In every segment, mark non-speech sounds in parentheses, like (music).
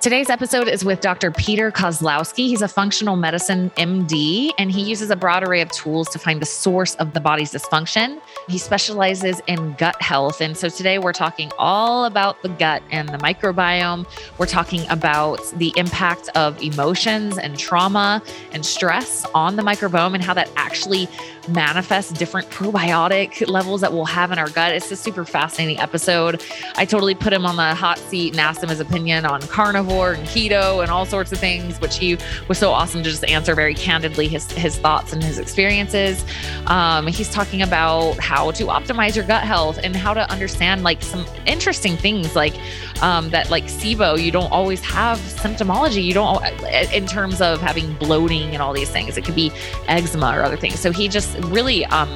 Today's episode is with Dr. Peter Kozlowski. He's a functional medicine MD, and he uses a broad array of tools to find the source of the body's dysfunction. He specializes in gut health. And so today we're talking all about the gut and the microbiome. We're talking about the impact of emotions and trauma and stress on the microbiome and how that actually manifests different probiotic levels that we'll have in our gut. It's a super fascinating episode. I totally put him on the hot seat and asked him his opinion on carnivore and keto and all sorts of things, which he was so awesome to just answer very candidly his, his thoughts and his experiences. Um, he's talking about how to optimize your gut health and how to understand like some interesting things like um, that, like SIBO, you don't always have symptomology. You don't, in terms of having bloating and all these things, it could be eczema or other things. So he just really um,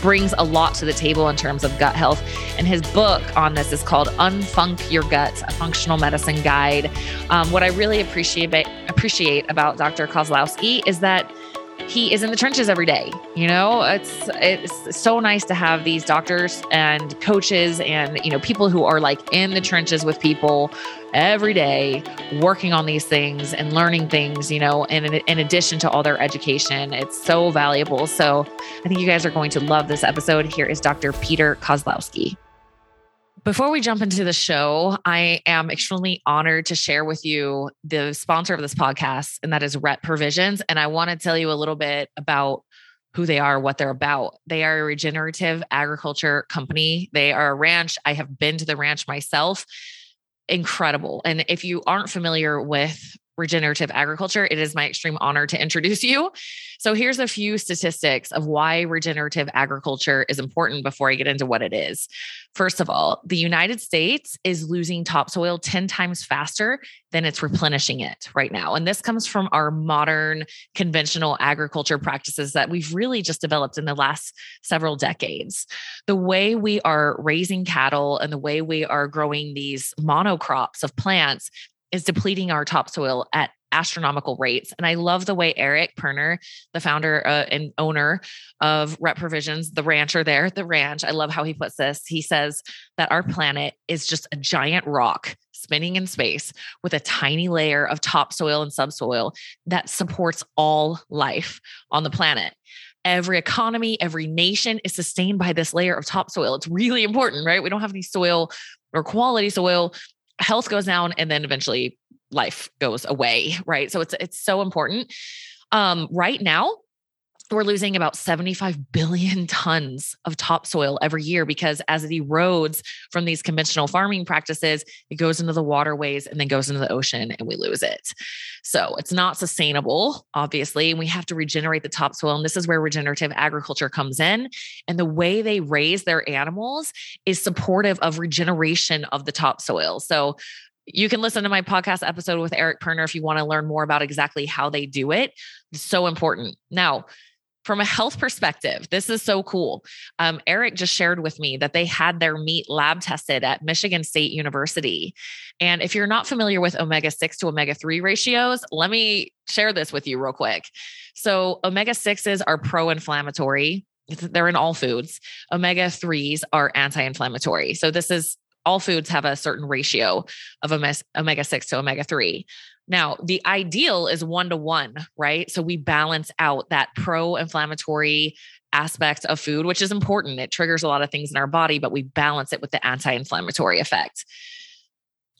brings a lot to the table in terms of gut health. And his book on this is called Unfunk Your Gut, a functional medicine guide. Um, what I really appreciate appreciate about Dr. Kozlowski is that he is in the trenches every day. You know, it's it's so nice to have these doctors and coaches and you know people who are like in the trenches with people every day working on these things and learning things, you know, and in, in addition to all their education, it's so valuable. So I think you guys are going to love this episode. Here is Dr. Peter Kozlowski. Before we jump into the show, I am extremely honored to share with you the sponsor of this podcast, and that is Rep Provisions. And I want to tell you a little bit about who they are, what they're about. They are a regenerative agriculture company. They are a ranch. I have been to the ranch myself. Incredible. And if you aren't familiar with regenerative agriculture, it is my extreme honor to introduce you. So, here's a few statistics of why regenerative agriculture is important before I get into what it is. First of all, the United States is losing topsoil 10 times faster than it's replenishing it right now. And this comes from our modern conventional agriculture practices that we've really just developed in the last several decades. The way we are raising cattle and the way we are growing these monocrops of plants is depleting our topsoil at astronomical rates. And I love the way Eric Perner, the founder uh, and owner of Rep Provisions, the rancher there, at the ranch, I love how he puts this. He says that our planet is just a giant rock spinning in space with a tiny layer of topsoil and subsoil that supports all life on the planet. Every economy, every nation is sustained by this layer of topsoil. It's really important, right? We don't have any soil or quality soil health goes down and then eventually life goes away right? So it's it's so important. Um right now we're losing about 75 billion (laughs) tons of topsoil every year because as it erodes from these conventional farming practices, it goes into the waterways and then goes into the ocean and we lose it. So it's not sustainable, obviously. And we have to regenerate the topsoil. And this is where regenerative agriculture comes in. And the way they raise their animals is supportive of regeneration of the topsoil. So you can listen to my podcast episode with Eric Perner if you want to learn more about exactly how they do it. It's so important. Now, from a health perspective, this is so cool. Um, Eric just shared with me that they had their meat lab tested at Michigan State University. And if you're not familiar with omega 6 to omega 3 ratios, let me share this with you real quick. So, omega 6s are pro inflammatory, they're in all foods. Omega 3s are anti inflammatory. So, this is all foods have a certain ratio of omega 6 to omega 3. Now, the ideal is one to one, right? So we balance out that pro inflammatory aspect of food, which is important. It triggers a lot of things in our body, but we balance it with the anti inflammatory effect.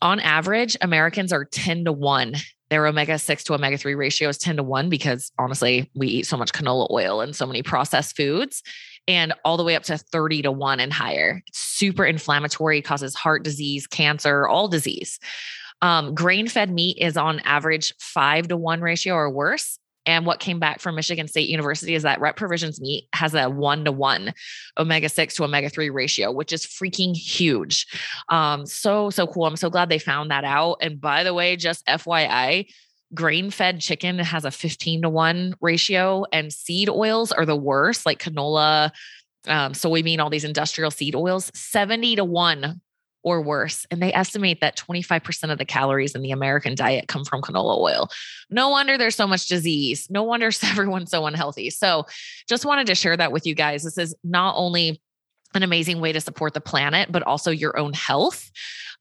On average, Americans are 10 to 1. Their omega 6 to omega 3 ratio is 10 to 1 because honestly, we eat so much canola oil and so many processed foods and all the way up to 30 to 1 and higher. It's super inflammatory, causes heart disease, cancer, all disease. Um, grain fed meat is on average five to one ratio or worse. And what came back from Michigan State University is that Rep Provisions meat has a one to one omega 6 to omega 3 ratio, which is freaking huge. Um, so, so cool. I'm so glad they found that out. And by the way, just FYI, grain fed chicken has a 15 to 1 ratio, and seed oils are the worst, like canola, um, soybean, all these industrial seed oils, 70 to 1 or worse. And they estimate that 25% of the calories in the American diet come from canola oil. No wonder there's so much disease. No wonder (laughs) everyone's so unhealthy. So just wanted to share that with you guys. This is not only an amazing way to support the planet, but also your own health.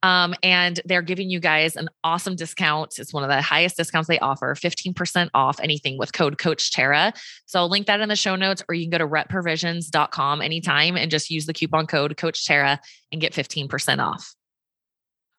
Um, and they're giving you guys an awesome discount. It's one of the highest discounts they offer 15% off anything with code Coach Tara. So I'll link that in the show notes, or you can go to retprovisions.com anytime and just use the coupon code Coach Tara and get 15% off.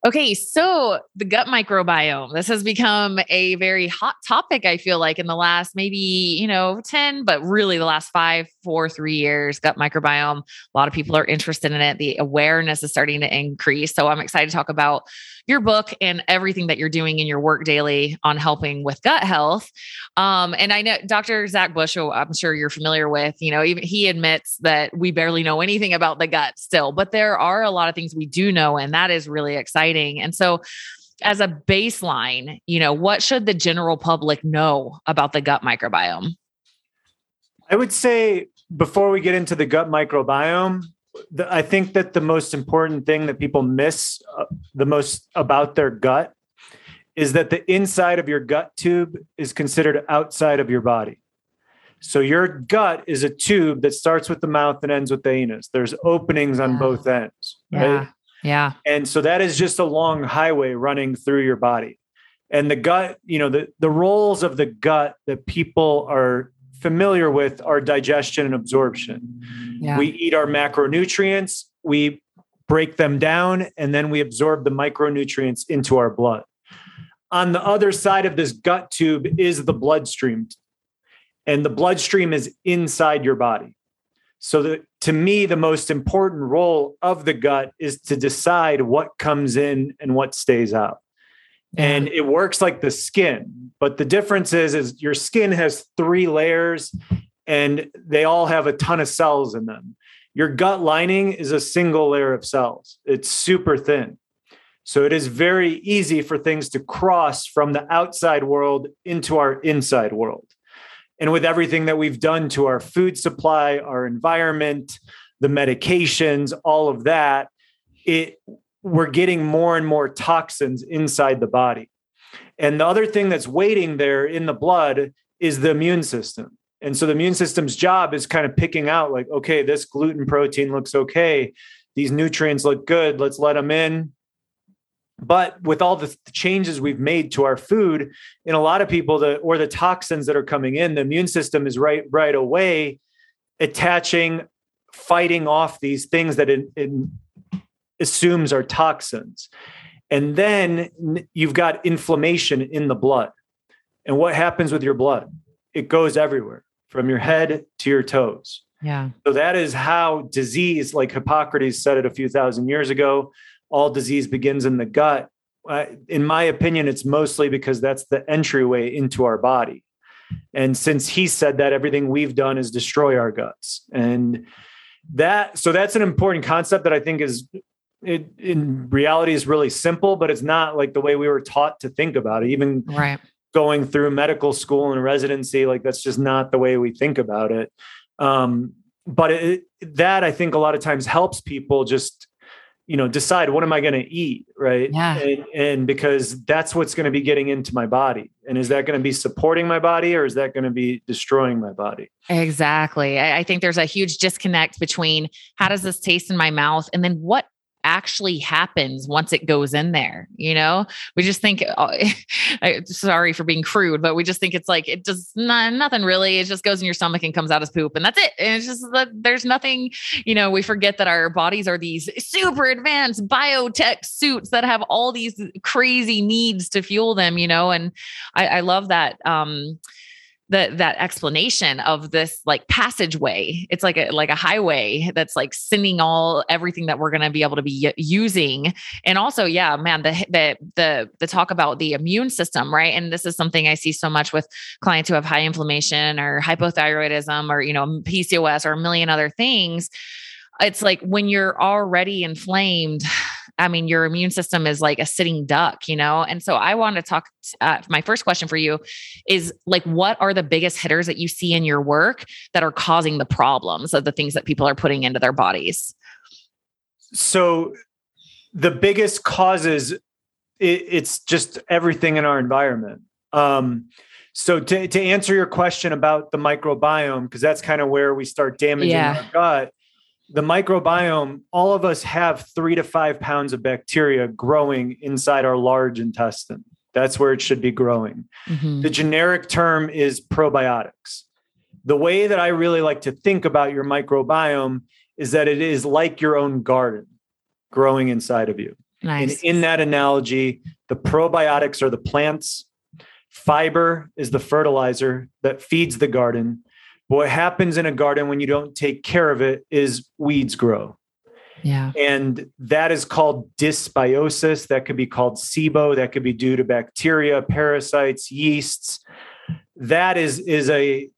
Okay, so the gut microbiome. This has become a very hot topic, I feel like, in the last maybe, you know, 10, but really the last five, four, three years, gut microbiome. A lot of people are interested in it. The awareness is starting to increase. So I'm excited to talk about your book and everything that you're doing in your work daily on helping with gut health. Um, and I know Dr. Zach Bush, I'm sure you're familiar with, you know, even he admits that we barely know anything about the gut still, but there are a lot of things we do know, and that is really exciting. And so, as a baseline, you know, what should the general public know about the gut microbiome? I would say before we get into the gut microbiome, the, I think that the most important thing that people miss uh, the most about their gut is that the inside of your gut tube is considered outside of your body. So your gut is a tube that starts with the mouth and ends with the anus. There's openings on yeah. both ends. Right? Yeah. Yeah. And so that is just a long highway running through your body. And the gut, you know, the, the roles of the gut that people are familiar with are digestion and absorption. Yeah. We eat our macronutrients, we break them down, and then we absorb the micronutrients into our blood. On the other side of this gut tube is the bloodstream. And the bloodstream is inside your body. So, the, to me, the most important role of the gut is to decide what comes in and what stays out and it works like the skin but the difference is is your skin has three layers and they all have a ton of cells in them your gut lining is a single layer of cells it's super thin so it is very easy for things to cross from the outside world into our inside world and with everything that we've done to our food supply our environment the medications all of that it we're getting more and more toxins inside the body. And the other thing that's waiting there in the blood is the immune system. And so the immune system's job is kind of picking out, like, okay, this gluten protein looks okay. These nutrients look good. Let's let them in. But with all the changes we've made to our food, in a lot of people, the or the toxins that are coming in, the immune system is right right away attaching, fighting off these things that it, in assumes are toxins. And then you've got inflammation in the blood. And what happens with your blood? It goes everywhere from your head to your toes. Yeah. So that is how disease, like Hippocrates said it a few thousand years ago, all disease begins in the gut. Uh, in my opinion, it's mostly because that's the entryway into our body. And since he said that, everything we've done is destroy our guts. And that, so that's an important concept that I think is it in reality is really simple, but it's not like the way we were taught to think about it. Even right. Going through medical school and residency, like that's just not the way we think about it. Um, but it, that I think a lot of times helps people just you know decide what am i going to eat right? Yeah. And, and because that's what's going to be getting into my body. And is that going to be supporting my body or is that going to be destroying my body? Exactly. I, I think there's a huge disconnect between how does this taste in my mouth? And then what actually happens once it goes in there you know? We just think (laughs) oh, sorry for being crude but we just think it's like it does not, nothing really it just goes in your stomach and comes out as poop and that's it and it's just that there's nothing you know we forget that our bodies are these super advanced biotech suits that have all these crazy needs to fuel them you know? And i, I love that um that that explanation of this like passageway. It's like a like a highway that's like sending all everything that we're going to be able to be using. And also yeah man the the the the talk about the immune system right? And this is something i see so much with clients who have high inflammation or hypothyroidism or you know pcos or a million other things. It's like when you're already inflamed I mean, your immune system is like a sitting duck, you know? And so I want to talk. Uh, my first question for you is like, what are the biggest hitters that you see in your work that are causing the problems of the things that people are putting into their bodies? So the biggest causes, it, it's just everything in our environment. Um, so to, to answer your question about the microbiome, because that's kind of where we start damaging yeah. our gut the microbiome, all of us have three to five pounds of bacteria growing inside our large intestine. That's where it should be growing. Mm-hmm. The generic term is probiotics. The way that I really like to think about your microbiome is that it is like your own garden growing inside of you. Nice. And in that analogy, the probiotics are the plants, fiber is the fertilizer that feeds the garden, what happens in a garden when you don't take care of it is weeds grow. Yeah. And that is called dysbiosis. That could be called SIBO. That could be due to bacteria, parasites, yeasts. That is is a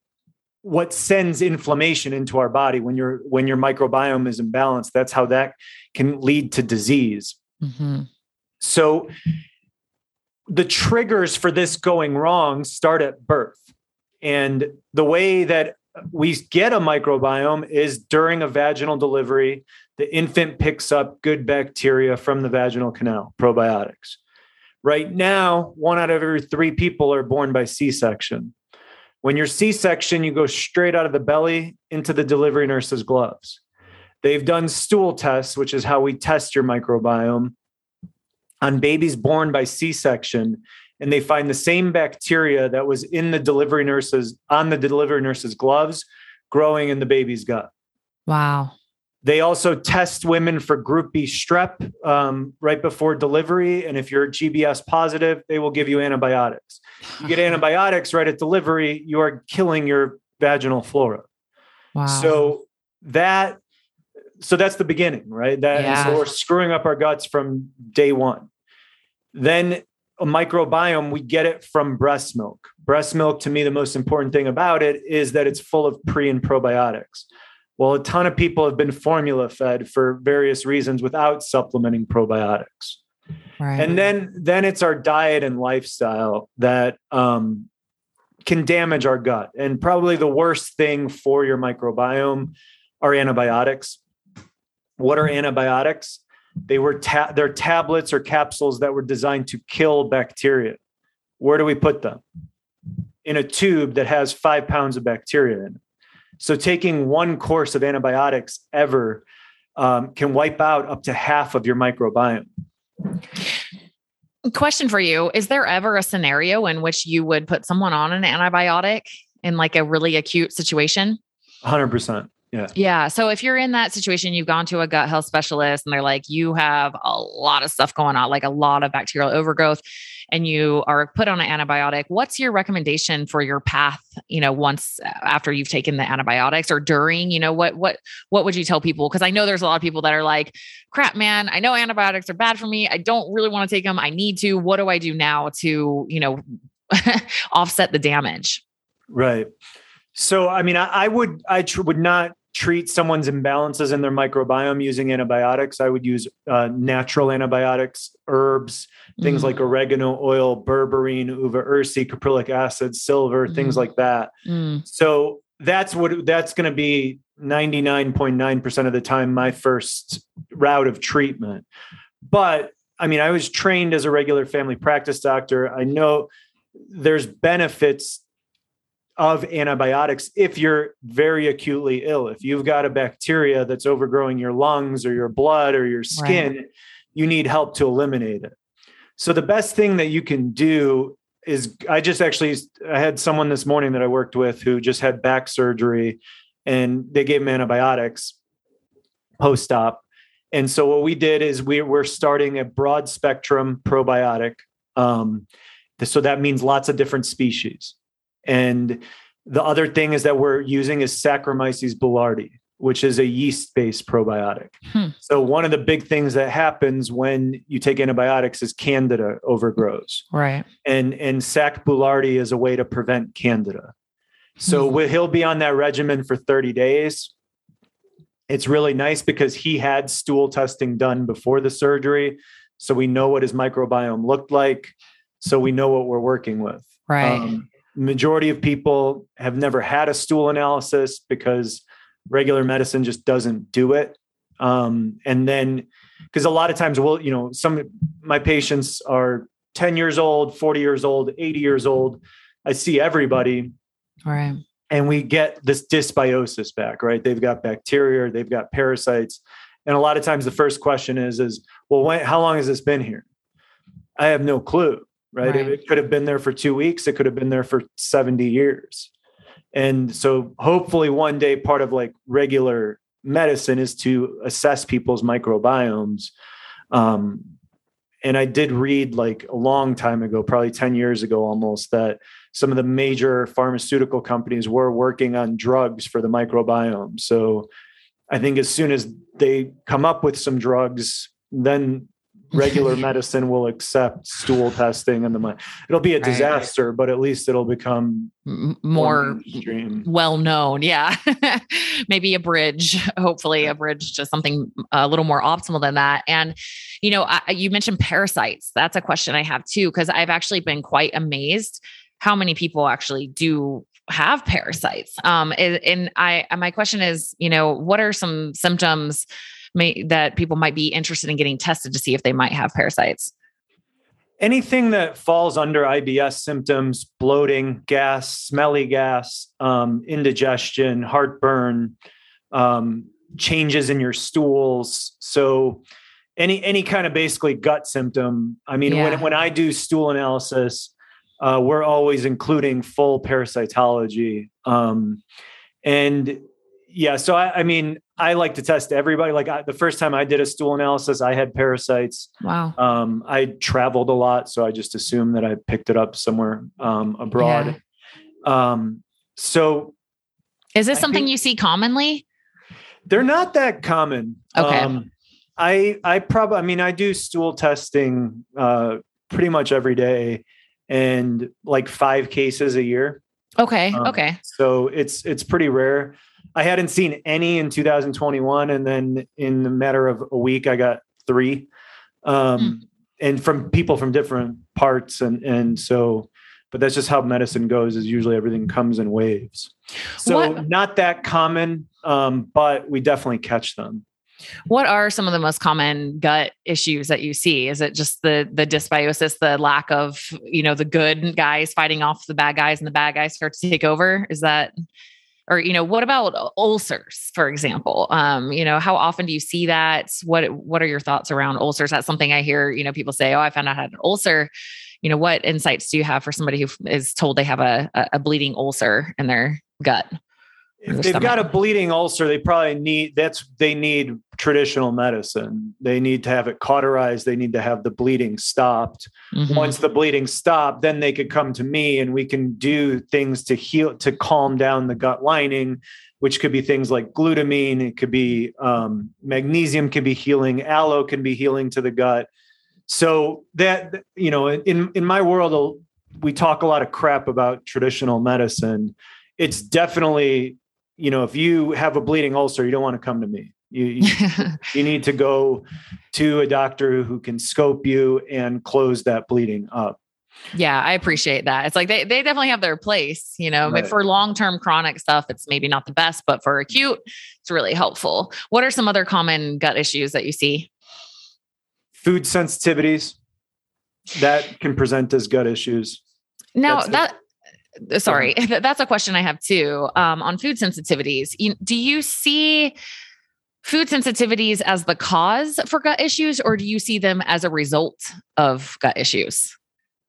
what sends inflammation into our body when your when your microbiome is imbalanced. That's how that can lead to disease. Mm-hmm. So the triggers for this going wrong start at birth. And the way that we get a microbiome is during a vaginal delivery, the infant picks up good bacteria from the vaginal canal, probiotics. Right now, one out of every three people are born by C section. When you're C section, you go straight out of the belly into the delivery nurse's gloves. They've done stool tests, which is how we test your microbiome, on babies born by C section and they find the same bacteria that was in the delivery nurses on the delivery nurse's gloves growing in the baby's gut. Wow. They also test women for group B strep um, right before delivery. And if you're GBS positive, they will give you antibiotics. You get (laughs) antibiotics right at delivery, you are killing your vaginal flora. Wow. So that so that's the beginning, right? That yeah. so we're screwing up our guts from day one. Then a microbiome, we get it from breast milk. Breast milk, to me, the most important thing about it is that it's full of pre and probiotics. Well, a ton of people have been formula fed for various reasons without supplementing probiotics. Right. And then, then it's our diet and lifestyle that um, can damage our gut. And probably the worst thing for your microbiome are antibiotics. What are antibiotics? They were ta- they're tablets or capsules that were designed to kill bacteria. Where do we put them? In a tube that has five pounds of bacteria in it. So taking one course of antibiotics ever um, can wipe out up to half of your microbiome. Question for you Is there ever a scenario in which you would put someone on an antibiotic in like a really acute situation? 100%. Yeah. Yeah. So if you're in that situation, you've gone to a gut health specialist and they're like, you have a lot of stuff going on, like a lot of bacterial overgrowth, and you are put on an antibiotic. What's your recommendation for your path, you know, once uh, after you've taken the antibiotics or during, you know, what, what, what would you tell people? Cause I know there's a lot of people that are like, crap, man, I know antibiotics are bad for me. I don't really want to take them. I need to. What do I do now to, you know, (laughs) offset the damage? Right. So, I mean, I, I would, I tr- would not treat someone's imbalances in their microbiome using antibiotics. I would use uh, natural antibiotics, herbs, things mm. like oregano oil, berberine, uva ursi, caprylic acid, silver, mm. things like that. Mm. So that's what that's going to be 99.9% of the time my first route of treatment. But I mean, I was trained as a regular family practice doctor. I know there's benefits of antibiotics if you're very acutely ill. If you've got a bacteria that's overgrowing your lungs or your blood or your skin, right. you need help to eliminate it. So the best thing that you can do is I just actually I had someone this morning that I worked with who just had back surgery and they gave him antibiotics post op. And so what we did is we were starting a broad spectrum probiotic. Um, so that means lots of different species. And the other thing is that we're using is Saccharomyces boulardii, which is a yeast-based probiotic. Hmm. So one of the big things that happens when you take antibiotics is candida overgrows. Right. And and Sac boulardii is a way to prevent candida. So hmm. he'll be on that regimen for 30 days. It's really nice because he had stool testing done before the surgery. So we know what his microbiome looked like. So we know what we're working with. Right. Um, majority of people have never had a stool analysis because regular medicine just doesn't do it. Um, and then, because a lot of times, we'll, you know, some my patients are 10 years old, 40 years old, 80 years old. I see everybody. Right. and we get this dysbiosis back, right? They've got bacteria, they've got parasites. And a lot of times the first question is, is well, when, how long has this been here? I have no clue, right? right? It could have been there for two weeks. It could have been there for 70 years. And so hopefully one day part of like regular medicine is to assess people's microbiomes. Um, and I did read like a long time ago, probably 10 years ago almost, that some of the major pharmaceutical companies were working on drugs for the microbiome. So I think as soon as they come up with some drugs, then regular (laughs) medicine will accept stool testing and the money. It'll be a disaster, right. but at least it'll become more, well known. Yeah. (laughs) Maybe a bridge, hopefully a bridge to something a little more optimal than that. And, you know, I, you mentioned parasites. That's a question I have too, because I've actually been quite amazed how many people actually do have parasites. Um, and I, my question is, you know, what are some symptoms may, that people might be interested in getting tested to see if they might have parasites? Anything that falls under IBS symptoms, bloating, gas, smelly gas, um, indigestion, heartburn, um, changes in your stools. So any any kind of basically gut symptom. I mean, yeah. when when I do stool analysis, uh, we're always including full parasitology. Um, and yeah, so I, I, mean, I like to test everybody. Like I, the first time I did a stool analysis, I had parasites. Wow. Um, I traveled a lot, so I just assumed that I picked it up somewhere um, abroad. Yeah. Um, so, is this I something you see commonly? They're not that common. Okay. Um, I I probably I mean I do stool testing uh, pretty much every day and like five cases a year. Okay. Um, okay. So it's it's pretty rare. I hadn't seen any in 2021, and then in the matter of a week, I got three, um, hmm. and from people from different parts, and and so. But that's just how medicine goes. Is usually everything comes in waves. So what? not that common, um, but we definitely catch them. What are some of the most common gut issues that you see? Is it just the the dysbiosis, the lack of, you know, the good guys fighting off the bad guys and the bad guys start to take over? Is that or you know, what about ulcers, for example? Um, you know, how often do you see that? What what are your thoughts around ulcers? That's something I hear, you know, people say, "Oh, I found out I had an ulcer." You know, what insights do you have for somebody who is told they have a, a bleeding ulcer in their gut? If they've got a bleeding ulcer, they probably need that's they need traditional medicine. They need to have it cauterized. They need to have the bleeding stopped. Mm-hmm. Once the bleeding stopped, then they could come to me and we can do things to heal to calm down the gut lining, which could be things like glutamine. It could be um, magnesium. Could be healing. Aloe can be healing to the gut. So that you know, in in my world, we talk a lot of crap about traditional medicine. It's definitely you know, if you have a bleeding ulcer, you don't want to come to me. You, you, (laughs) you, need to go to a doctor who can scope you and close that bleeding up. Yeah, I appreciate that. It's like they, they definitely have their place, you know, right. but for long term chronic stuff, it's maybe not the best, but for acute, it's really helpful. What are some other common gut issues that you see? Food sensitivities that can present as gut issues. Now, That's that. It uh, sorry, (laughs) that's a question I have too um, on food sensitivities. Do you see food sensitivities as the cause for gut issues, or do you see them as a result of gut issues?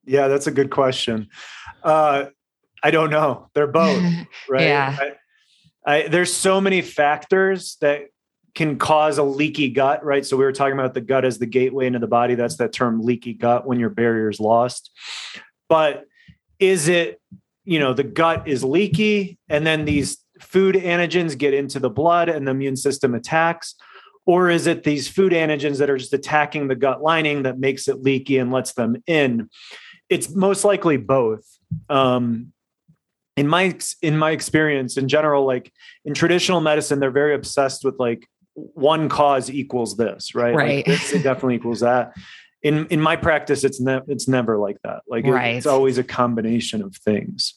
Yeah, that's a good question. Uh, I don't know. They're both, (laughs) right? yeah. I, I, there's so many factors that can cause a leaky gut, right? So we were talking about the gut as the gateway into the body. That's that term leaky gut when your barrier is lost. But is it you know the gut is leaky and then these food antigens get into the blood and the immune system attacks? Or is it these food antigens that are just attacking the gut lining that makes it leaky and lets them in? It's most likely both. Um, in my in my experience in general like in traditional medicine they're very obsessed with like one cause equals this right? Right. like this definitely equals that in in my practice it's never it's never like that like right. it's always a combination of things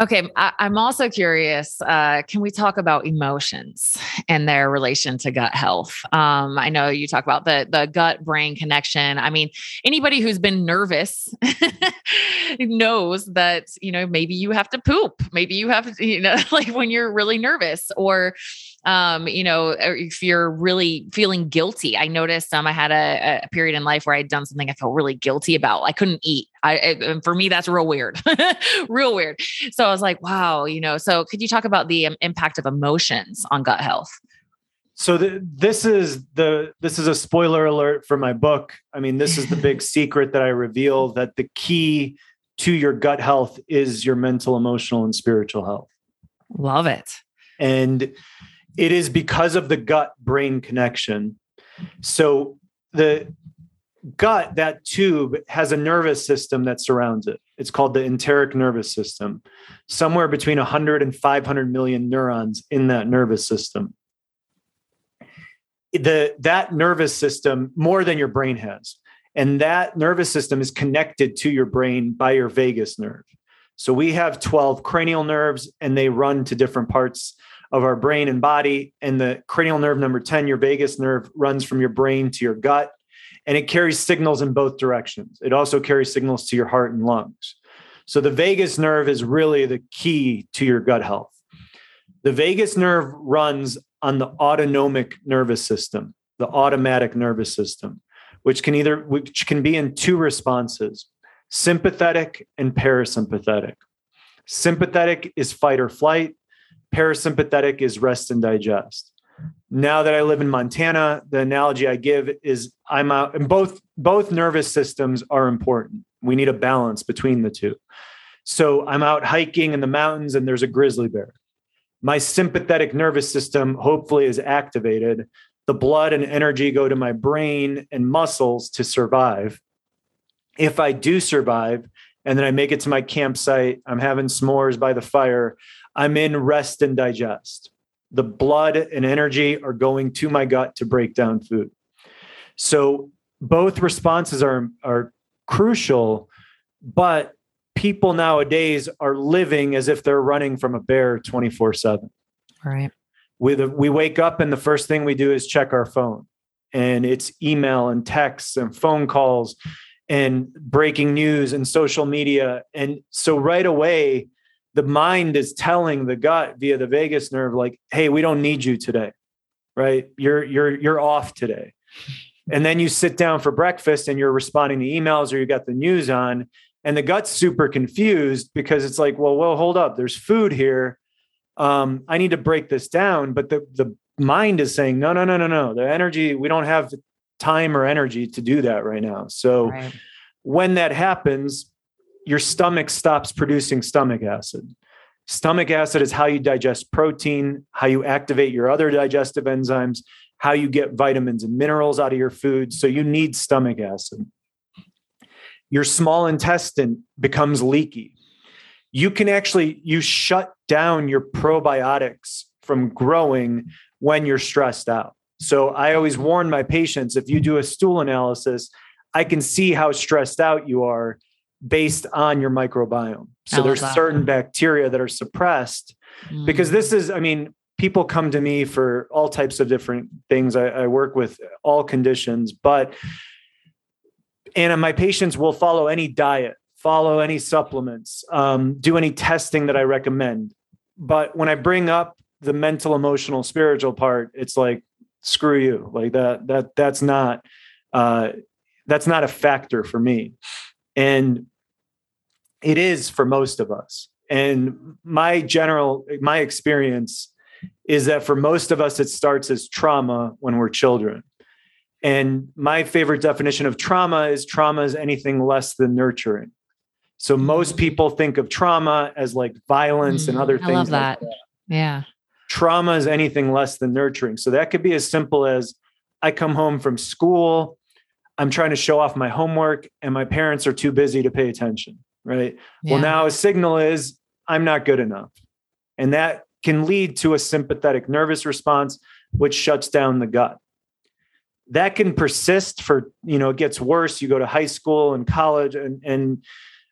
Okay, I, am also curious. Uh, can we talk about emotions and their relation to gut health? Um, I know you talk about the the gut brain connection. I mean, anybody who's been nervous (laughs) knows that you know maybe you have to poop, maybe you have to, you know (laughs) like when you're really nervous, or um, you know, if you're really feeling guilty. I noticed um, I had a, a period in life where I'd done something I felt really guilty about. I couldn't eat. I, and for me, that's real weird, (laughs) real weird. So I was like, wow, you know. So could you talk about the um, impact of emotions on gut health? So the, this is the this is a spoiler alert for my book. I mean, this is the (laughs) big secret that I reveal that the key to your gut health is your mental, emotional, and spiritual health. Love it. And it is because of the gut brain connection. So the gut, that tube, has a nervous system that surrounds it. It's called the enteric nervous system. Somewhere between 100 and 500 million neurons in that nervous system. The, that nervous system, more than your brain has. And that nervous system is connected to your brain by your vagus nerve. So we have 12 cranial nerves and they run to different parts of our brain and body. And the cranial nerve number 10, your vagus nerve, runs from your brain to your gut. And it carries signals in both directions. It also carries signals to your heart and lungs. So the vagus nerve is really the key to your gut health. The vagus nerve runs on the autonomic nervous system, the automatic nervous system, which can either which can be in two responses, sympathetic and parasympathetic. Sympathetic is fight or flight, parasympathetic is rest and digest. Now that I live in Montana, the analogy I give is I'm out and both both nervous systems are important. We need a balance between the two. So I'm out hiking in the mountains and there's a grizzly bear. My sympathetic nervous system hopefully is activated. The blood and energy go to my brain and muscles to survive. If I do survive and then I make it to my campsite, I'm having s'mores by the fire, I'm in rest and digest. The blood and energy are going to my gut to break down food. So both responses are, are crucial, but people nowadays are living as if they're running from a bear 24 7. Right. We, we wake up and the first thing we do is check our phone and it's email and texts and phone calls and breaking news and social media. And so right away, the mind is telling the gut via the vagus nerve like hey we don't need you today right? You're you're you're off today. And then you sit down for breakfast and you're responding to emails or you got the news on and the gut's super confused because it's like well well hold up there's food here. Um, i need to break this down but the the mind is saying no no no no no. The energy we don't have time or energy to do that right now. So right. when that happens your stomach stops producing stomach acid. Stomach acid is how you digest protein, how you activate your other digestive enzymes, how you get vitamins and minerals out of your food. So you need stomach acid. Your small intestine becomes leaky. You can actually you shut down your probiotics from growing when you're stressed out. So I always warn my patients if you do a stool analysis, I can see how stressed out you are based on your microbiome. So there's that. certain bacteria that are suppressed mm. because this is, I mean, people come to me for all types of different things. I, I work with all conditions, but and my patients will follow any diet, follow any supplements, um, do any testing that I recommend. But when I bring up the mental, emotional, spiritual part, it's like screw you. Like that. That that's not. Uh, that's not a factor for me. And it is for most of us. And my general, my experience is that for most of us, it starts as trauma when we're children. And my favorite definition of trauma is trauma is anything less than nurturing. So most people think of trauma as like violence mm, and other things. I love that. Like that. Yeah. Trauma is anything less than nurturing. So that could be as simple as I come home from school, I'm trying to show off my homework, and my parents are too busy to pay attention right? Yeah. Well, now a signal is I'm not good enough. And that can lead to a sympathetic nervous response, which shuts down the gut. That can persist for, you know, it gets worse. You go to high school and college, and, and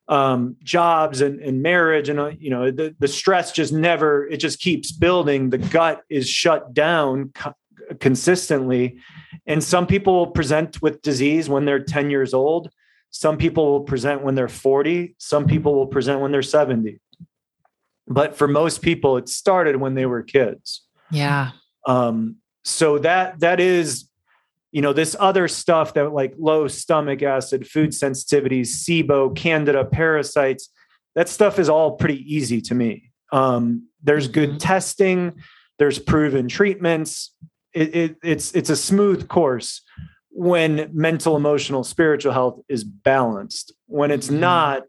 um, jobs and, and, marriage and uh, you know the, the stress just never it just keeps building the gut is shut down co- consistently and some people will present with disease when they're 10 years old some people will present when they're 40 some people will present when they're 70 but for most people it started when they were kids. Yeah. Um, so that that is you know this other stuff that like low stomach acid food sensitivities sibo candida parasites that stuff is all pretty easy to me. Um, there's good mm-hmm. testing there's proven treatments. It, it, it's it's a smooth course when mental emotional spiritual health is balanced when it's mm-hmm. not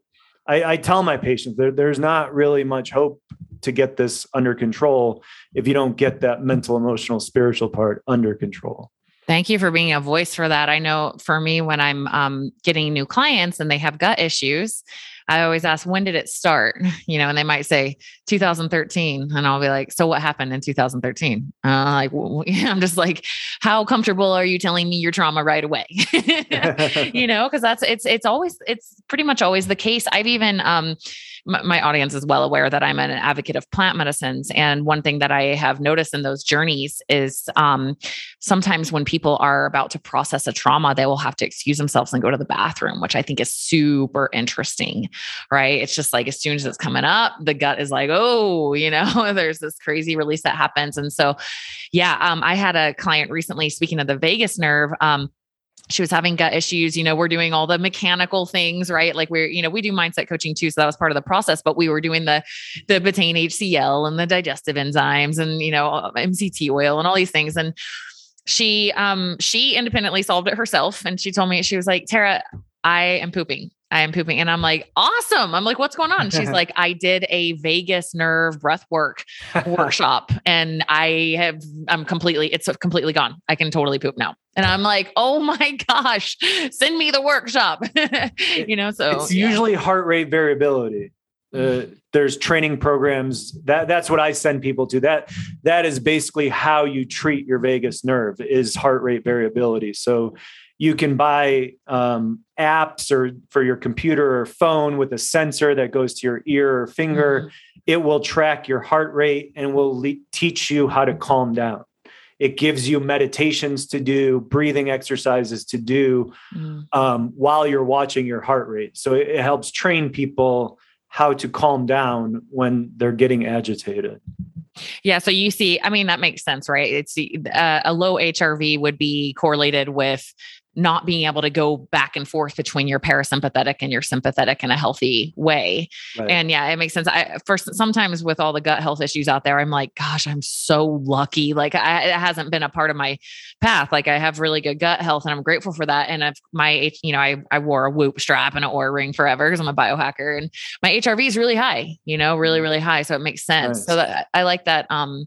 I, I, tell my patients there, there's not really much hope to get this under control if you don't get that mental emotional spiritual part under control Thank you for being a voice for that. I know for me, when I'm um, getting new clients and they have gut issues, I always ask, when did it start? (laughs) You know, and they might say 2013. And I'll be like, so what happened in 2013? Uh, like, (laughs) I'm just like, how comfortable are you telling me your trauma right away? (laughs) you know, cause that's, it's, it's always, it's pretty much always the case. I've even, um, my, my audience is well aware that I'm an advocate of plant medicines. And one thing that I have noticed in those journeys is um, sometimes when people are about to process a trauma, they will have to excuse themselves and go to the bathroom, which I think is super interesting, right? It's just like as soon as it's coming up, the gut is like, oh, (laughs) you know, (laughs) there's this crazy release that happens. And so, yeah, um, I had a client recently, speaking of the vagus nerve, um, she was having gut issues you know we're doing all the mechanical things right? Like we're you know we do mindset coaching too so that was part of the process but we were doing the the betaine hcl and the digestive enzymes and you know mct oil and all these things. And she um she independently solved it herself and she told me she was like tara i am pooping I am pooping. And I'm like, awesome. I'm like, what's going on? She's (laughs) like, I did a vagus nerve breath work (laughs) workshop and I have, I'm completely, it's completely gone. I can totally poop now. And I'm like, oh my gosh, send me the workshop. (laughs) you know, so it's yeah. usually heart rate variability. Uh, there's training programs that that's what I send people to. That that is basically how you treat your vagus nerve is heart rate variability. So you can buy um, apps or for your computer or phone with a sensor that goes to your ear or finger. Mm-hmm. It will track your heart rate and will le- teach you how to calm down. It gives you meditations to do, breathing exercises to do mm. um, while you're watching your heart rate. So it, it helps train people how to calm down when they're getting agitated. Yeah. So you see, I mean, that makes sense, right? It's uh, a low HRV would be correlated with not being able to go back and forth between your parasympathetic and your sympathetic in a healthy way. Right. And yeah, it makes sense. I first sometimes with all the gut health issues out there, I'm like, gosh, I'm so lucky. Like I, it hasn't been a part of my path. Like I have really good gut health and I'm grateful for that. And I've my, you know, I, I wore a whoop strap and an Oura ring forever because I'm a biohacker and my HRV is really high, you know, really, mm. really high. So it makes sense. Nice. So that I like that, um,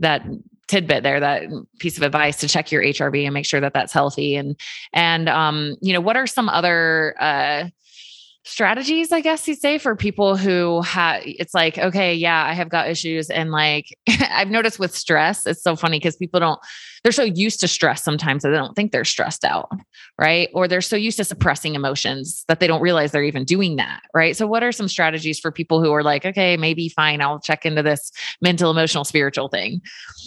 that tidbit there that piece of advice to check your hrv and make sure that that's healthy. And and um you know what are some other uh strategies i guess you say for people who have it's like okay yeah i have got issues and like (laughs) i've noticed with stress it's so funny because people don't they're so used to stress sometimes that they don't think they're stressed out right? Or they're so used to suppressing emotions that they don't realize they're even doing that right? So what are some strategies for people who are like okay maybe fine i'll check into this mental emotional spiritual thing.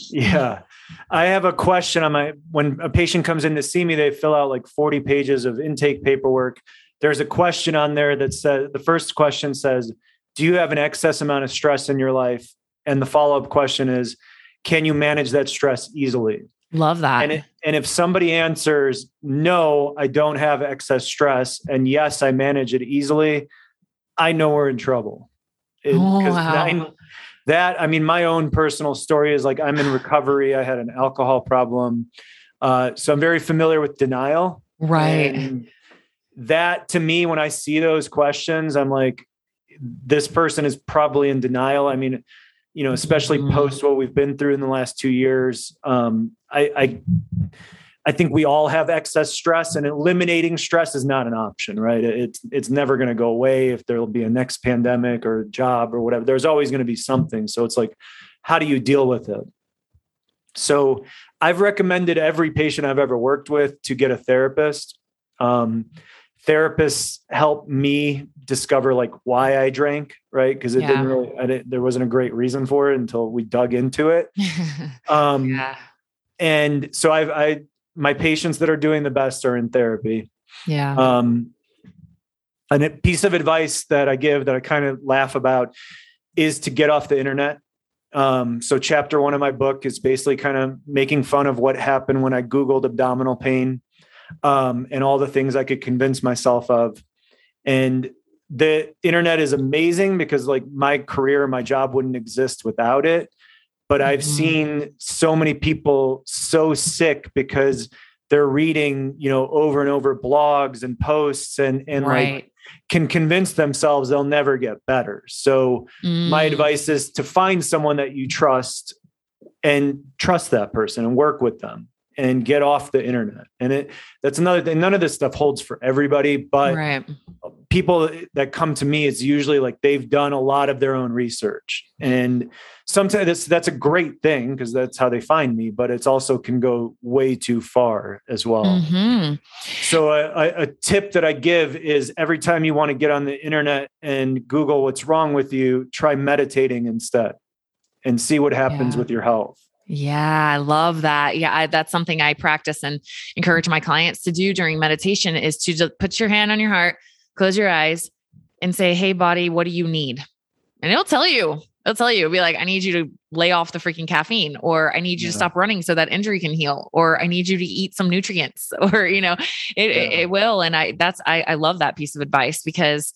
Yeah. I have a question on my when a patient comes in to see me, they fill out like 40 pages of intake paperwork there's a question on there that says the first question says, Do you have an excess amount of stress in your life? And the follow up question is, Can you manage that stress easily? Love that. And, it, and if somebody answers, No, I don't have excess stress, and yes, I manage it easily, I know we're in trouble. It, oh, wow. that, I mean, my own personal story is like I'm in recovery. I had an alcohol problem. Uh, so I'm very familiar with denial. Right. And that to me, when I see those questions, I'm like, this person is probably in denial. I mean, you know, especially mm-hmm. post what we've been through in the last two years. Um, I, I, I think we all have excess stress, and eliminating stress is not an option, right? It's it's never going to go away. If there'll be a next pandemic or job or whatever, there's always going to be something. So it's like, how do you deal with it? So I've recommended every patient I've ever worked with to get a therapist. Um, therapists helped me discover like why I drank, right? Because it Yeah. didn't really, I didn't, there wasn't a great reason for it until we dug into it. (laughs) Um, yeah. And so I've, I, my patients that are doing the best are in therapy. Yeah. Um, and a piece of advice that I give that I kind of laugh about is to get off the internet. Um, so chapter one of my book is basically kind of making fun of what happened when I Googled abdominal pain um, and all the things I could convince myself of. And the internet is amazing because like my career, my job wouldn't exist without it. But I've Mhm. seen so many people so sick because they're reading, you know, over and over blogs and posts and and like can convince themselves they'll never get better. So my Mm. advice is to find someone that you trust and trust that person and work with them and get off the internet. And it that's another thing. None of this stuff holds for everybody, but right. people that come to me it's usually like they've done a lot of their own research. And sometimes that's that's a great thing because that's how they find me, but it's also can go way too far as well. Mhm. So a, a- a tip that I give is every time you want to get on the internet and Google what's wrong with you, try meditating instead and see what happens Yeah. with your health. Yeah, I love that. Yeah, I, that's something I practice and encourage my clients to do during meditation is to just put your hand on your heart, close your eyes, and say, "Hey, body, what do you need?" And it'll tell you. It'll tell you. It'll be like, "I need you to lay off the freaking caffeine," or "I need you to stop running so that injury can heal," or "I need you to eat some nutrients," (laughs) or you know, it it, it will. And I that's I I love that piece of advice because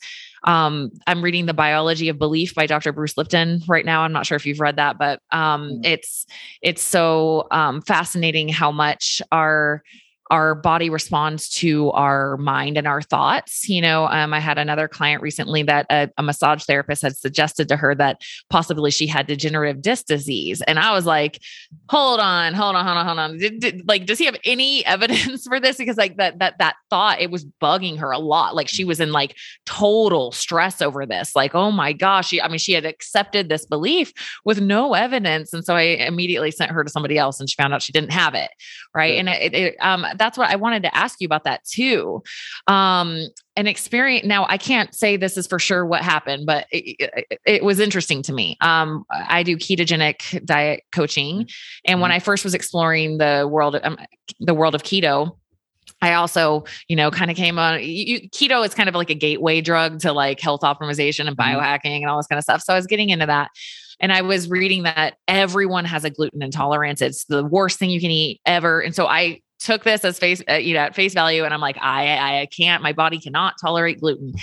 um i'm reading the biology of belief by dr bruce lipton right now i'm not sure if you've read that but um Mm. it's it's so um fascinating how much our our body responds to our mind and our thoughts. You know, um, I had another client recently that a, a massage therapist had suggested to her that possibly she had degenerative disc disease. And I was like, hold on, hold on, hold on, hold on. Did, did- like, does he have any (laughs) evidence for this? Because like that, that, that thought, it was bugging her a lot. Like she was in like total stress over this. Like, oh my gosh. She, I mean, she had accepted this belief with no evidence. And so I immediately sent her to somebody else and she found out she didn't have it. Right. And it, it, um, that's what I wanted to ask you about that too. Um, an experience. Now I can't say this is for sure what happened, but it, it, it was interesting to me. Um, I do ketogenic diet coaching. And when I first was exploring the world, um, the world of keto, I also, you know, kind of came on you, keto is kind of like a gateway drug to like health optimization and Mhm. biohacking and all this kind of stuff. So I was getting into that. And I was reading that everyone has a gluten intolerance. It's the worst thing you can eat ever. And so I took this as face, uh, you know, at face value. And I'm like, I, I, I can't, my body cannot tolerate gluten.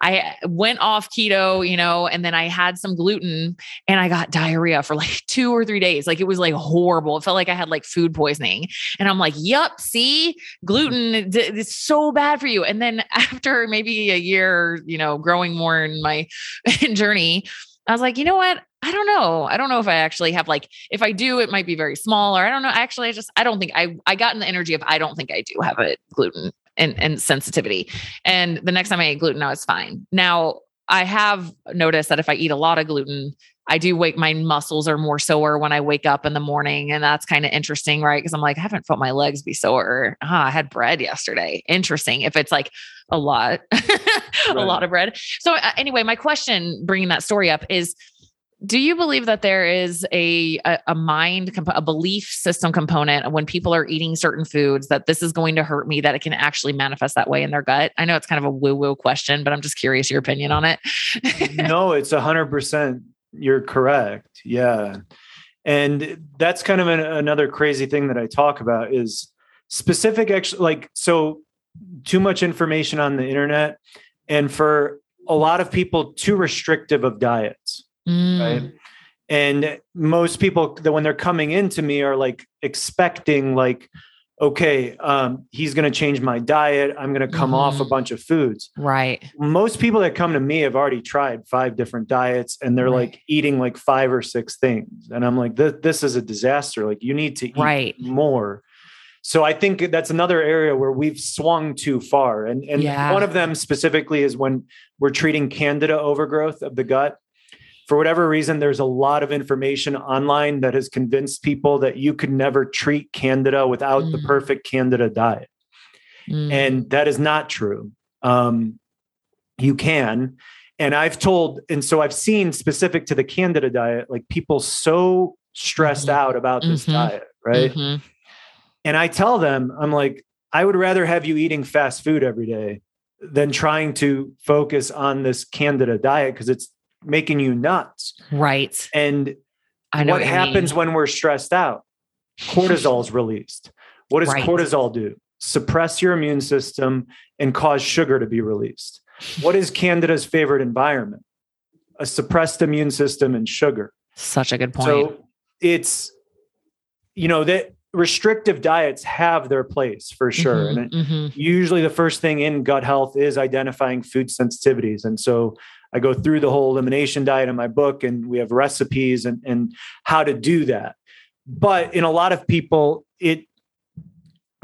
I went off keto, you know, and then I had some gluten and I got diarrhea for like (laughs) two or three days. Like it was like horrible. It felt like I had like food poisoning. And I'm like, yup, see, gluten d- is so bad for you. And then (laughs) after maybe a year, you know, growing more in my (laughs) journey, I was like, you know what? I don't know. I don't know if I actually have like, if I do, it might be very small, or I don't know. Actually, I just, I don't think I, I got in the energy of, I don't think I do have a gluten and, and sensitivity. And the next time I ate gluten, I was fine. Now I have noticed that if I eat a lot of gluten, I do wake my muscles are more sore when I wake up in the morning. And that's kind of interesting, right? Because I'm like, I haven't felt my legs be sore. Ah, I had bread yesterday. Interesting. If it's like a lot, (laughs) a lot of bread. So, uh, anyway, my question bringing that story up is do you believe that there is a a, a mind comp- a belief system component when people are eating certain foods that this is going to hurt me that it can actually manifest that way in their gut i know it's kind of a woo woo question but i'm just curious your opinion on it (laughs) no, it's a hundred percent. You're correct. Yeah. And that's kind of an, another crazy thing that I talk about is specific, actually, like, so too much information on the internet. And for a lot of people, too restrictive of diets. Mm, Right. And most people that when they're coming into me are like expecting, like, okay, um, he's going to change my diet. I'm going to come off a Mhm. bunch of foods right most people that come to me have already tried five different diets and they're Right. like eating like five or six things and i'm like this, this is a disaster like you need to eat right more so i think that's another area where we've swung too far and and Yeah. one of them specifically is when we're treating candida overgrowth of the gut for whatever reason there's a lot of information online that has convinced people that you could never treat candida without the Mm. perfect candida diet Mm, and that is not true um, you can. And I've told, and so I've seen specific to the Candida diet, like people so stressed Mhm. out about this Mhm. diet, right? Mhm. And I tell them, I'm like, I would rather have you eating fast food every day than trying to focus on this Candida diet because it's making you nuts. Right. And I know what you happens mean. when we're stressed out? Cortisol is released. What does Right. cortisol do? Suppress your immune system and cause sugar to be released. What is Candida's favorite environment? A suppressed immune system and sugar. Such a good point. So it's, you know, that restrictive diets have their place for sure. Mhm, And it, mhm. usually the first thing in gut health is identifying food sensitivities. And so I go through the whole elimination diet in my book and we have recipes and, and how to do that. But in a lot of people, it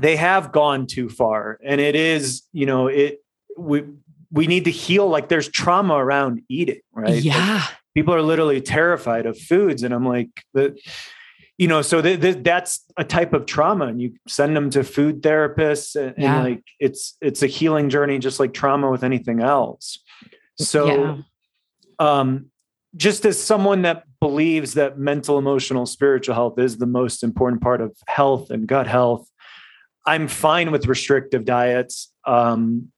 they have gone too far. And it is, you know, it we we need to heal like there's trauma around eating, right? Like, Yeah. people are literally terrified of foods and i'm like the you know so th- th- that's a type of trauma and you send them to food therapists and, and, like it's it's a healing journey just like trauma with anything else. So Yeah. um just as someone that believes that mental emotional spiritual health is the most important part of health and gut health i'm fine with restrictive diets um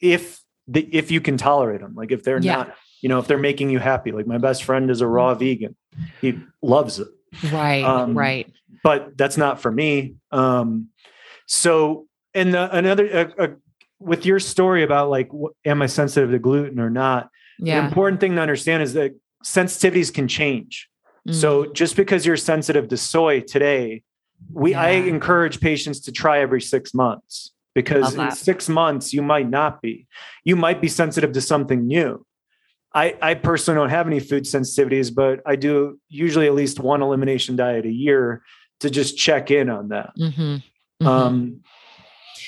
if the, if you can tolerate them like if they're Yeah. not you know if they're making you happy. Like my best friend is a raw vegan. He loves it Right. Um, right. but that's not for me um so and the, another uh, uh, with your story about like am i sensitive to gluten or not the important thing to understand is that sensitivities can change Mm. so just because you're sensitive to soy today we i encourage patients to try every six months because in six months you might not be you might be sensitive to something new I, I personally don't have any food sensitivities, but I do usually at least one elimination diet a year to just check in on that. Mhm. Mhm. Um,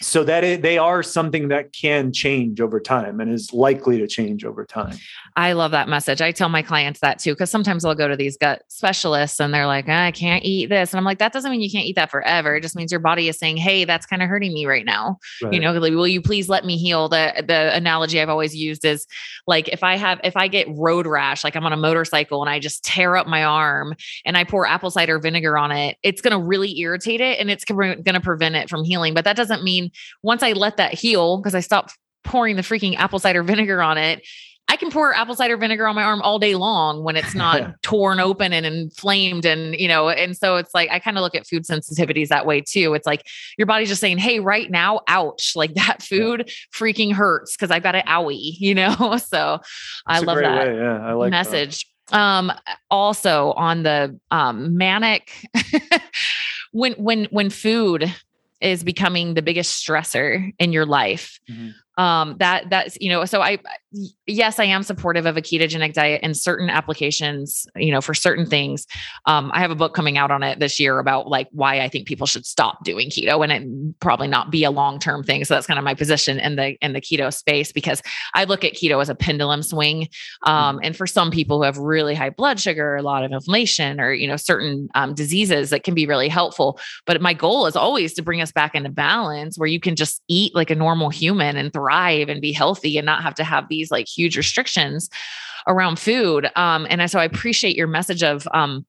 so that they are something that can change over time and is likely to change over time. I love that message. I tell my clients that too, because sometimes I'll go to these gut specialists and they're like, I can't eat this. And I'm like, that doesn't mean you can't eat that forever. It just means your body is saying, Hey, that's kind of hurting me right now. You know, like, will you please let me heal? The the analogy I've always used is like if I have if I get road rash, like I'm on a motorcycle and I just tear up my arm and I pour apple cider vinegar on it, it's gonna really irritate it and it's gonna gonna prevent it from healing. But that doesn't mean once I let that heal, because I stopped pouring the freaking apple cider vinegar on it. I can pour apple cider vinegar on my arm all day long when it's not (laughs) torn open and inflamed and you know and so it's like I kind of look at food sensitivities that way too. It's like your body's just saying, "Hey, right now, ouch, like (laughs) that food freaking hurts because I've got an owie," (laughs) you know? So I love that way. Yeah, I like that. message. Um also on the um manic when when when food is becoming the biggest stressor in your life Mhm. Um that that's you know so i yes i am supportive of a ketogenic diet in certain applications you know for certain things. Um i have a book coming out on it this year about like why i think people should stop doing keto and it probably not be a long-term thing so that's kind of my position in the in the keto space because i look at keto as a pendulum swing. Um and for some people who have really high blood sugar a lot of inflammation or you know certain um, diseases that can be really helpful. But my goal is always to bring us back into balance where you can just eat like a normal human and thrive and be healthy and not have to have these like huge restrictions around food. Um, and so I appreciate your message of, um,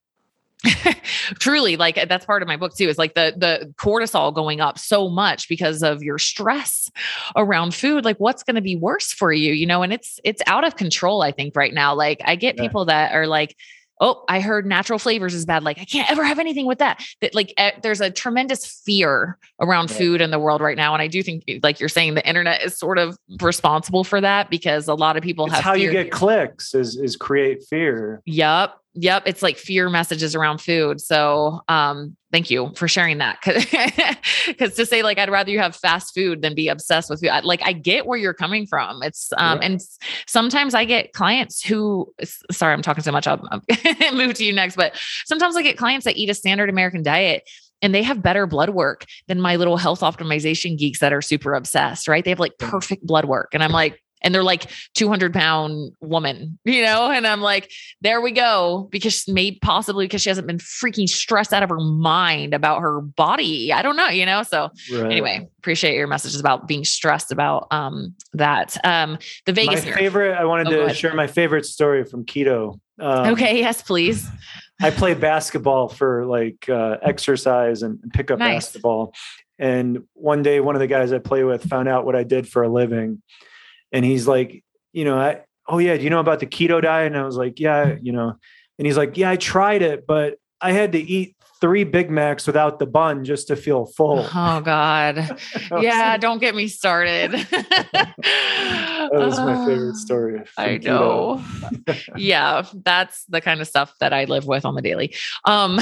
(laughs) truly like that's part of my book too is like the the cortisol going up so much because of your stress around food like what's going to be worse for you you know and it's it's out of control i think right now like i get Yeah. people that are like oh i heard natural flavors is bad like i can't ever have anything with that that like eh, there's a tremendous fear around Right. food in the world right now and i do think like you're saying the internet is sort of responsible for that because a lot of people It's have how you get clicks is is create fear. Yep. Yep. It's like fear messages around food. So um thank you for sharing that. Because (laughs) to say like I'd rather you have fast food than be obsessed with food. I, like I get where you're coming from. It's um Yeah. and sometimes I get clients who sorry, I'm talking so much. I'll, I'll (laughs) move to you next, but sometimes I get clients that eat a standard American diet and they have better blood work than my little health optimization geeks that are super obsessed, right? They have like perfect blood work. And I'm like, and they're like 200 pound woman, you know? And I'm like, there we go. Because maybe possibly because she hasn't been freaking stressed out of her mind about her body. I don't know, you know? So right. anyway, appreciate your messages about being stressed about um, that. Um, the Vegas. My favorite, I wanted oh, to share my favorite story from keto. Um, okay. Yes, please. I play basketball for like uh, exercise and pick up nice. basketball. And one day, one of the guys I play with found out what I did for a living. And he's like, you know, I, oh, yeah, do you know about the keto diet? And I was like, yeah, you know, and he's like, yeah, I tried it, but I had to eat three Big Macs without the bun just to feel full. (laughs) Oh God. yeah, (laughs) don't get me started. (laughs) that was my favorite (sighs) story. I know. yeah, that's the kind of stuff that I live with on the daily. Um,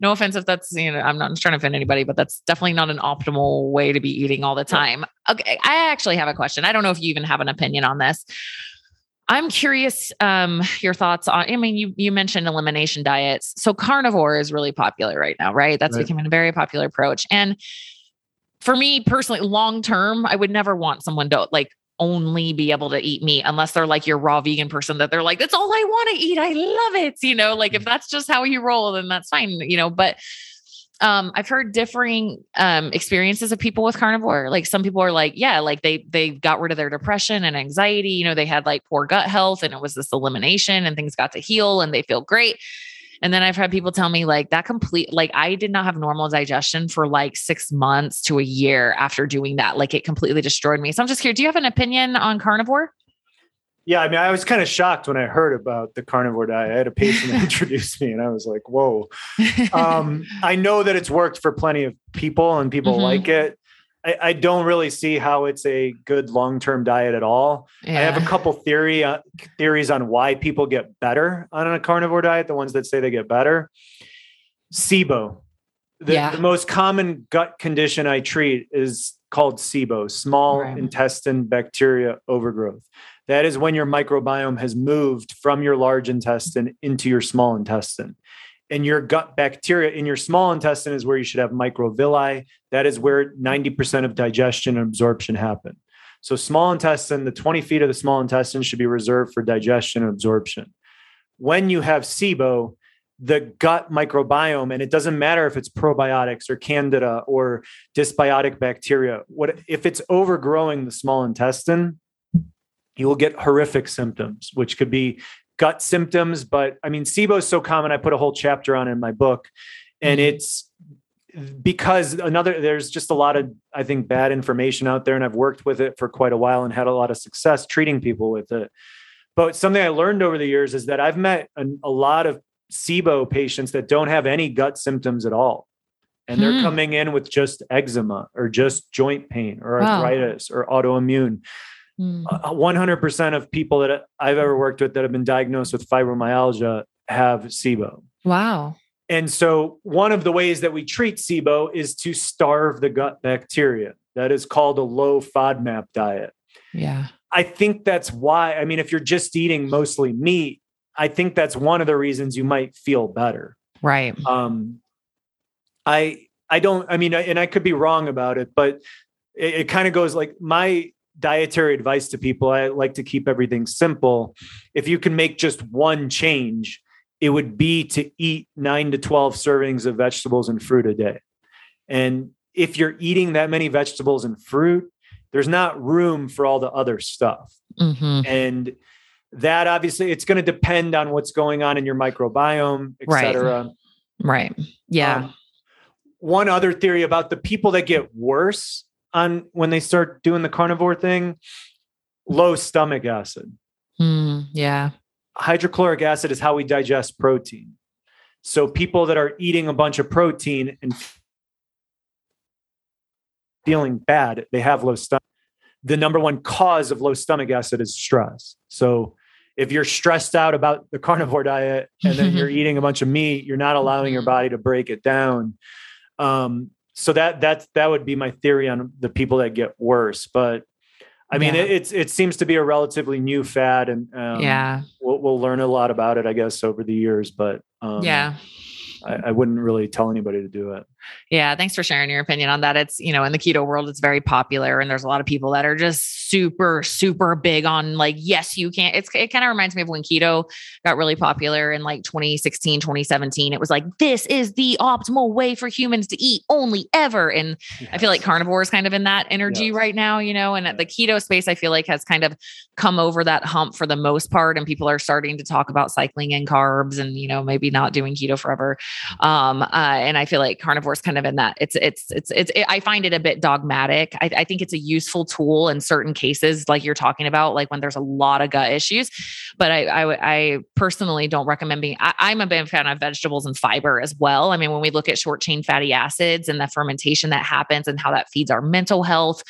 no offense if that's, you know, I'm not trying to offend anybody, but that's definitely not an optimal way to be eating all the time. Okay. I actually have a question. I don't know if you even have an opinion on this. I'm curious um, your thoughts on. I mean, you you mentioned elimination diets, so carnivore is really popular right now, right? That's right. becoming a very popular approach. And for me personally, long term, I would never want someone to like only be able to eat meat unless they're like your raw vegan person that they're like, that's all I want to eat. I love it. You know, like if mm. that's just how you roll, then that's fine. You know, but um i've heard differing um experiences of people with carnivore like some people are like yeah like they they got rid of their depression and anxiety you know they had like poor gut health and it was this elimination and things got to heal and they feel great and then I've had people tell me like that complete, like I did not have normal digestion for like six months to a year after doing that. Like it completely destroyed me. So I'm just here. do you have an opinion on carnivore? Yeah, I mean, I was kind of shocked when I heard about the carnivore diet. I had a patient (laughs) introduce me, and I was like, "Whoa!" (laughs) Um, I know that it's worked for plenty of people, and people mm-hmm. like it. I, I, don't really see how it's a good long-term diet at all. Yeah. I have a couple theory uh, theories on why people get better on a carnivore diet. The ones that say they get better, SIBO. The, yeah. the most common gut condition I treat is called SIBO, small right. intestine bacteria overgrowth. That is when your microbiome has moved from your large intestine into your small intestine. And your gut bacteria in your small intestine is where you should have microvilli. That is where 90% of digestion and absorption happen. So, small intestine, the 20 feet of the small intestine should be reserved for digestion and absorption. When you have SIBO, the gut microbiome, and it doesn't matter if it's probiotics or candida or dysbiotic bacteria, what if it's overgrowing the small intestine, you will get horrific symptoms, which could be gut symptoms. But I mean, SIBO is so common. I put a whole chapter on in my book, and mm-hmm. it's because another there's just a lot of I think bad information out there, and I've worked with it for quite a while and had a lot of success treating people with it. But something I learned over the years is that I've met a, a lot of SIBO patients that don't have any gut symptoms at all. And they're hmm. coming in with just eczema or just joint pain or arthritis wow. or autoimmune. Mm. 100% of people that I've ever worked with that have been diagnosed with fibromyalgia have SIBO. Wow. And so, one of the ways that we treat SIBO is to starve the gut bacteria. That is called a low FODMAP diet. Yeah. I think that's why, I mean, if you're just eating mostly meat, I think that's one of the reasons you might feel better. Right. Um, I, I don't, I mean, and I could be wrong about it, but it, it kind of goes like my dietary advice to people, I like to keep everything simple. If you can make just one change, it would be to eat nine to 12 servings of vegetables and fruit a day. And if you're eating that many vegetables and fruit, there's not room for all the other stuff. Mm-hmm. And that obviously it's going to depend on what's going on in your microbiome, et right. cetera. Right. Yeah. Um, one other theory about the people that get worse on when they start doing the carnivore thing low stomach acid. Mm, yeah. Hydrochloric acid is how we digest protein. So people that are eating a bunch of protein and feeling bad they have low stomach. The number one cause of low stomach acid is stress. So if you're stressed out about the carnivore diet and then (laughs) you're eating a bunch of meat you're not allowing your body to break it down. Um, so that that's that would be my theory on the people that get worse but i mean yeah. it, it's it seems to be a relatively new fad and um, yeah. we'll, we'll learn a lot about it i guess over the years but um, yeah. I, I, wouldn't really tell anybody to do it Yeah, thanks for sharing your opinion on that. It's, you know, in the keto world, it's very popular and there's a lot of people that are just super, super big on like, yes, you can. It's, it kind of reminds me of when keto got really popular in like 2016, 2017. It was like, this is the optimal way for humans to eat only ever. And yes. I feel like carnivore is kind of in that energy yes. right now, you know, and the keto space, I feel like has kind of come over that hump for the most part. And people are starting to talk about cycling in carbs and, you know, maybe not doing keto forever. Um, uh, and I feel like carnivore is kind of in that it's it's it's it's it, I find it a bit dogmatic. I, I think it's a useful tool in certain cases, like you're talking about, like when there's a lot of gut issues. But I I, I personally don't recommend being. I, am a big fan of vegetables and fiber as well. I mean, when we look at short chain fatty acids and the fermentation that happens and how that feeds our mental health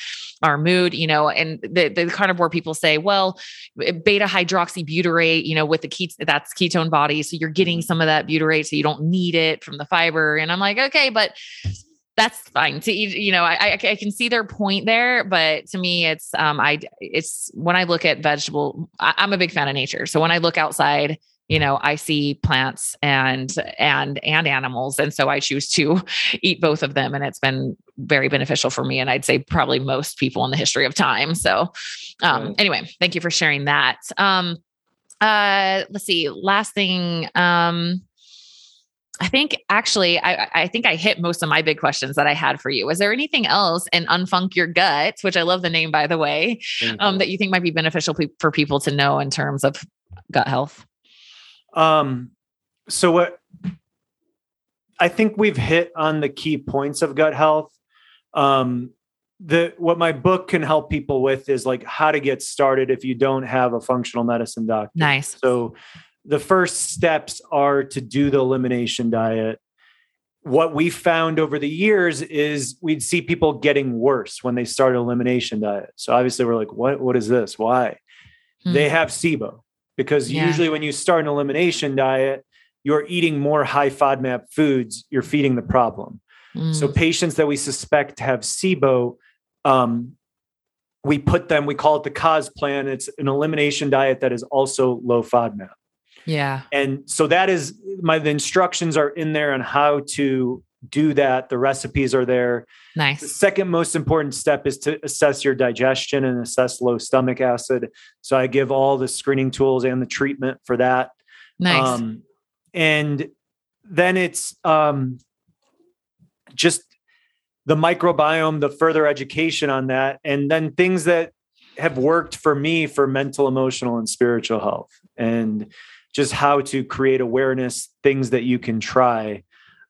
our mood, you know, and the, the carnivore people say, well, beta hydroxybutyrate, you know, with the ket- that's ketone body. So you're getting some of that butyrate. So you don't need it from the fiber. And I'm like, okay, but that's fine to eat. You know, I, I can see their point there, but to me, it's um, I it's when I look at vegetable, I, I'm a big fan of nature. So when I look outside, you know i see plants and and and animals and so i choose to (laughs) eat both of them and it's been very beneficial for me and i'd say probably most people in the history of time so um right. anyway thank you for sharing that um uh let's see last thing um I think actually, I, I think I hit most of my big questions that I had for you. Was there anything else in Unfunc Your Gut, which I love the name, by the way, um, that you think might be beneficial pe- for people to know in terms of gut health? Um, so what I think we've hit on the key points of gut health. Um, the what my book can help people with is like how to get started if you don't have a functional medicine doctor. Nice. So the first steps are to do the elimination diet. What we found over the years is we'd see people getting worse when they start elimination diet. So obviously we're like, what what is this? Why? Hmm. They have SIBO because yeah. usually when you start an elimination diet, you're eating more high FODMAP foods, you're feeding the problem. Mm. So patients that we suspect have SIBO, um, we put them, we call it the COS plan. It's an elimination diet that is also low FODMAP. Yeah. And so that is my the instructions are in there on how to do that. The recipes are there. Nice. The second most important step is to assess your digestion and assess low stomach acid. So I give all the screening tools and the treatment for that. Nice. Um, and then it's um, just the microbiome, the further education on that, and then things that have worked for me for mental, emotional, and spiritual health, and just how to create awareness, things that you can try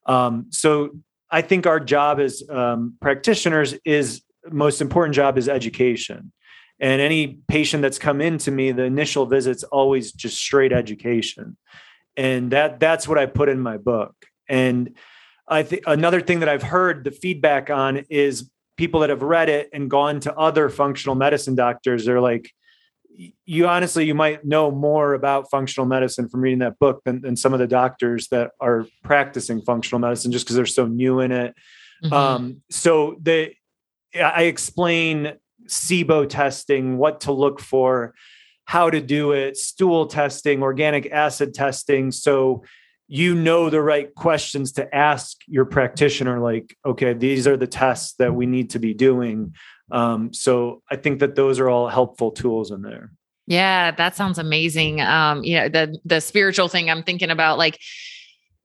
um, so I think our job as um, practitioners is most important job is education. And any patient that's come in to me, the initial visit's always just straight education. And that that's what I put in my book. And I think another thing that I've heard the feedback on is people that have read it and gone to other functional medicine doctors. They're like, you honestly you might know more about functional medicine from reading that book than, than some of the doctors that are practicing functional medicine just because they're so new in it. Mm-hmm. um, so the i explain sibo testing what to look for how to do it stool testing organic acid testing. So you know the right questions to ask your practitioner like okay these are the tests that we need to be doing um, so I think that those are all helpful tools in there. Yeah, that sounds amazing. Um, you know, the the spiritual thing I'm thinking about, like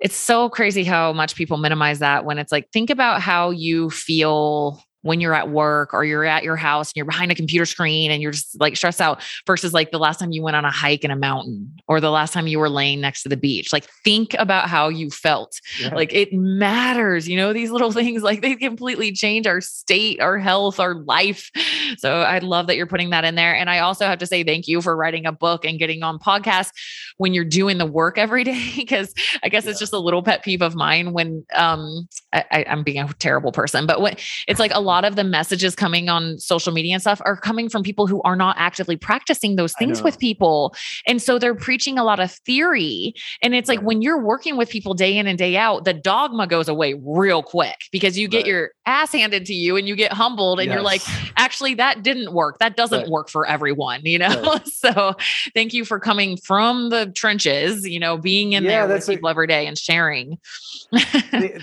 it's so crazy how much people minimize that when it's like, think about how you feel when you're at work or you're at your house and you're behind a computer screen and you're just like stressed out versus like the last time you went on a hike in a mountain or the last time you were laying next to the beach. Like think about how you felt. Yeah. Like it matters, you know, these little (laughs) things like they completely change our state, our health, our life. So I love that you're putting that in there. And I also have to say thank you for writing a book and getting on podcasts when you're doing the work every (laughs) day. Because I guess yeah. it's just a little pet peeve of mine when um I, I, I'm being a terrible person, but when it's like a lot of the messages coming on social media and stuff are coming from people who are not actively practicing those things with people. And so they're preaching a lot of theory. And it's like when you're working with people day in and day out, the dogma goes away real quick because you get right. your ass handed to you and you get humbled and yes. you're like, actually, that didn't work. That doesn't right. work for everyone, you know? Right. (laughs) so thank you for coming from the trenches, you know, being in yeah, there with people every day and sharing.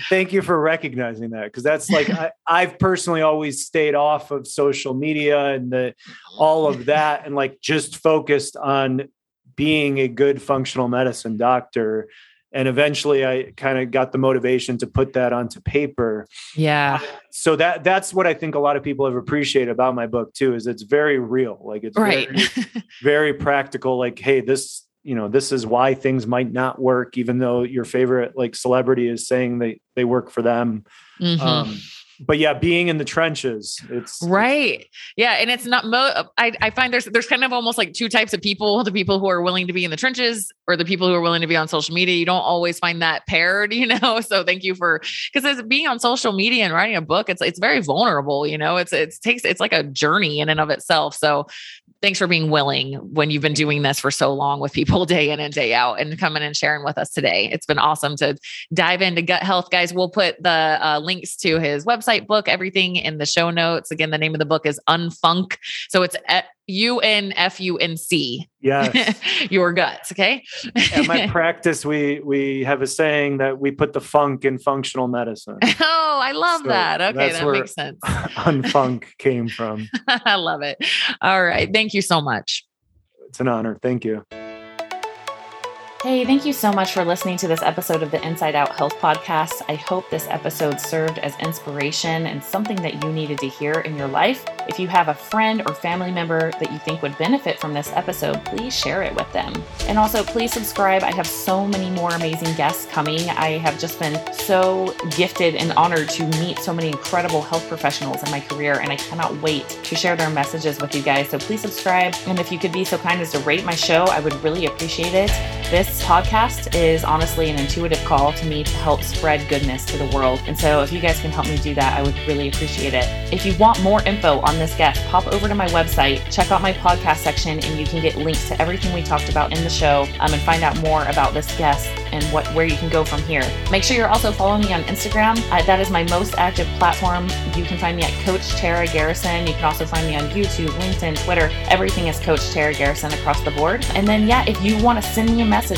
thank you for recognizing that because that's like (laughs) I, I've personally always stayed off of social media and the all of that and like just focused on being a good functional medicine doctor. And eventually i kind of got the motivation to put that onto paper. Yeah. So that that's what i think a lot of people have appreciated about my book too is it's very real. Like it's right. very, (laughs) very practical like hey this you know this is why things might not work even though your favorite like celebrity is saying they they work for them. Mm-hmm. um, but yeah, being in the trenches, it's right. yeah, and it's not. Mo- I I find there's there's kind of almost like two types of people: the people who are willing to be in the trenches, or the people who are willing to be on social media. You don't always find that paired, (laughs) you know. So thank you for because as being on social media and writing a book, it's it's very vulnerable. You know, it's it takes it's like a journey in and of itself. So thanks for being willing when you've been doing this for so long with people (laughs) day in and day out and coming and sharing with us today. It's been awesome to dive into gut health, guys. We'll put the uh, links to his website, book, everything in the show notes. Again, the name of the book is Unfunc. So it's eh, U N F U N C. Yes. (laughs) Your guts. Okay. At my (laughs) practice, we we have a saying that we put the funk in functional medicine. (laughs) Oh, I love so that. Okay, that makes sense. Unfunc came from. I love it. All right. Thank you so much. It's an honor. Thank you. Hey, thank you so much for listening to this episode of the Inside Out Health Podcast. I hope this episode served as inspiration and something that you needed to hear in your life. If you have a friend or family member that you think would benefit from this episode, please share it with them. And also, please subscribe. I have so many more amazing guests coming. I have just been so gifted and honored to meet so many incredible health professionals in my career, and I cannot wait to share their messages with you guys. So please subscribe. And if you could be so kind as to rate my show, I would really appreciate it. This this podcast is honestly an intuitive call to me to help spread goodness to the world. And so if you guys can help me do that, I would really appreciate it. If you want more info on this guest, pop over to my website, check out my podcast section, and you can get links to everything we talked about in the show um, and find out more about this guest and what where you can go from here. Make sure you're also following me on Instagram. Uh, that is my most active platform. You can find me at Coach Tara Garrison. You can also find me on YouTube, LinkedIn, Twitter. Everything is Coach Tara Garrison across the board. And then, yeah, if you want to send me a message,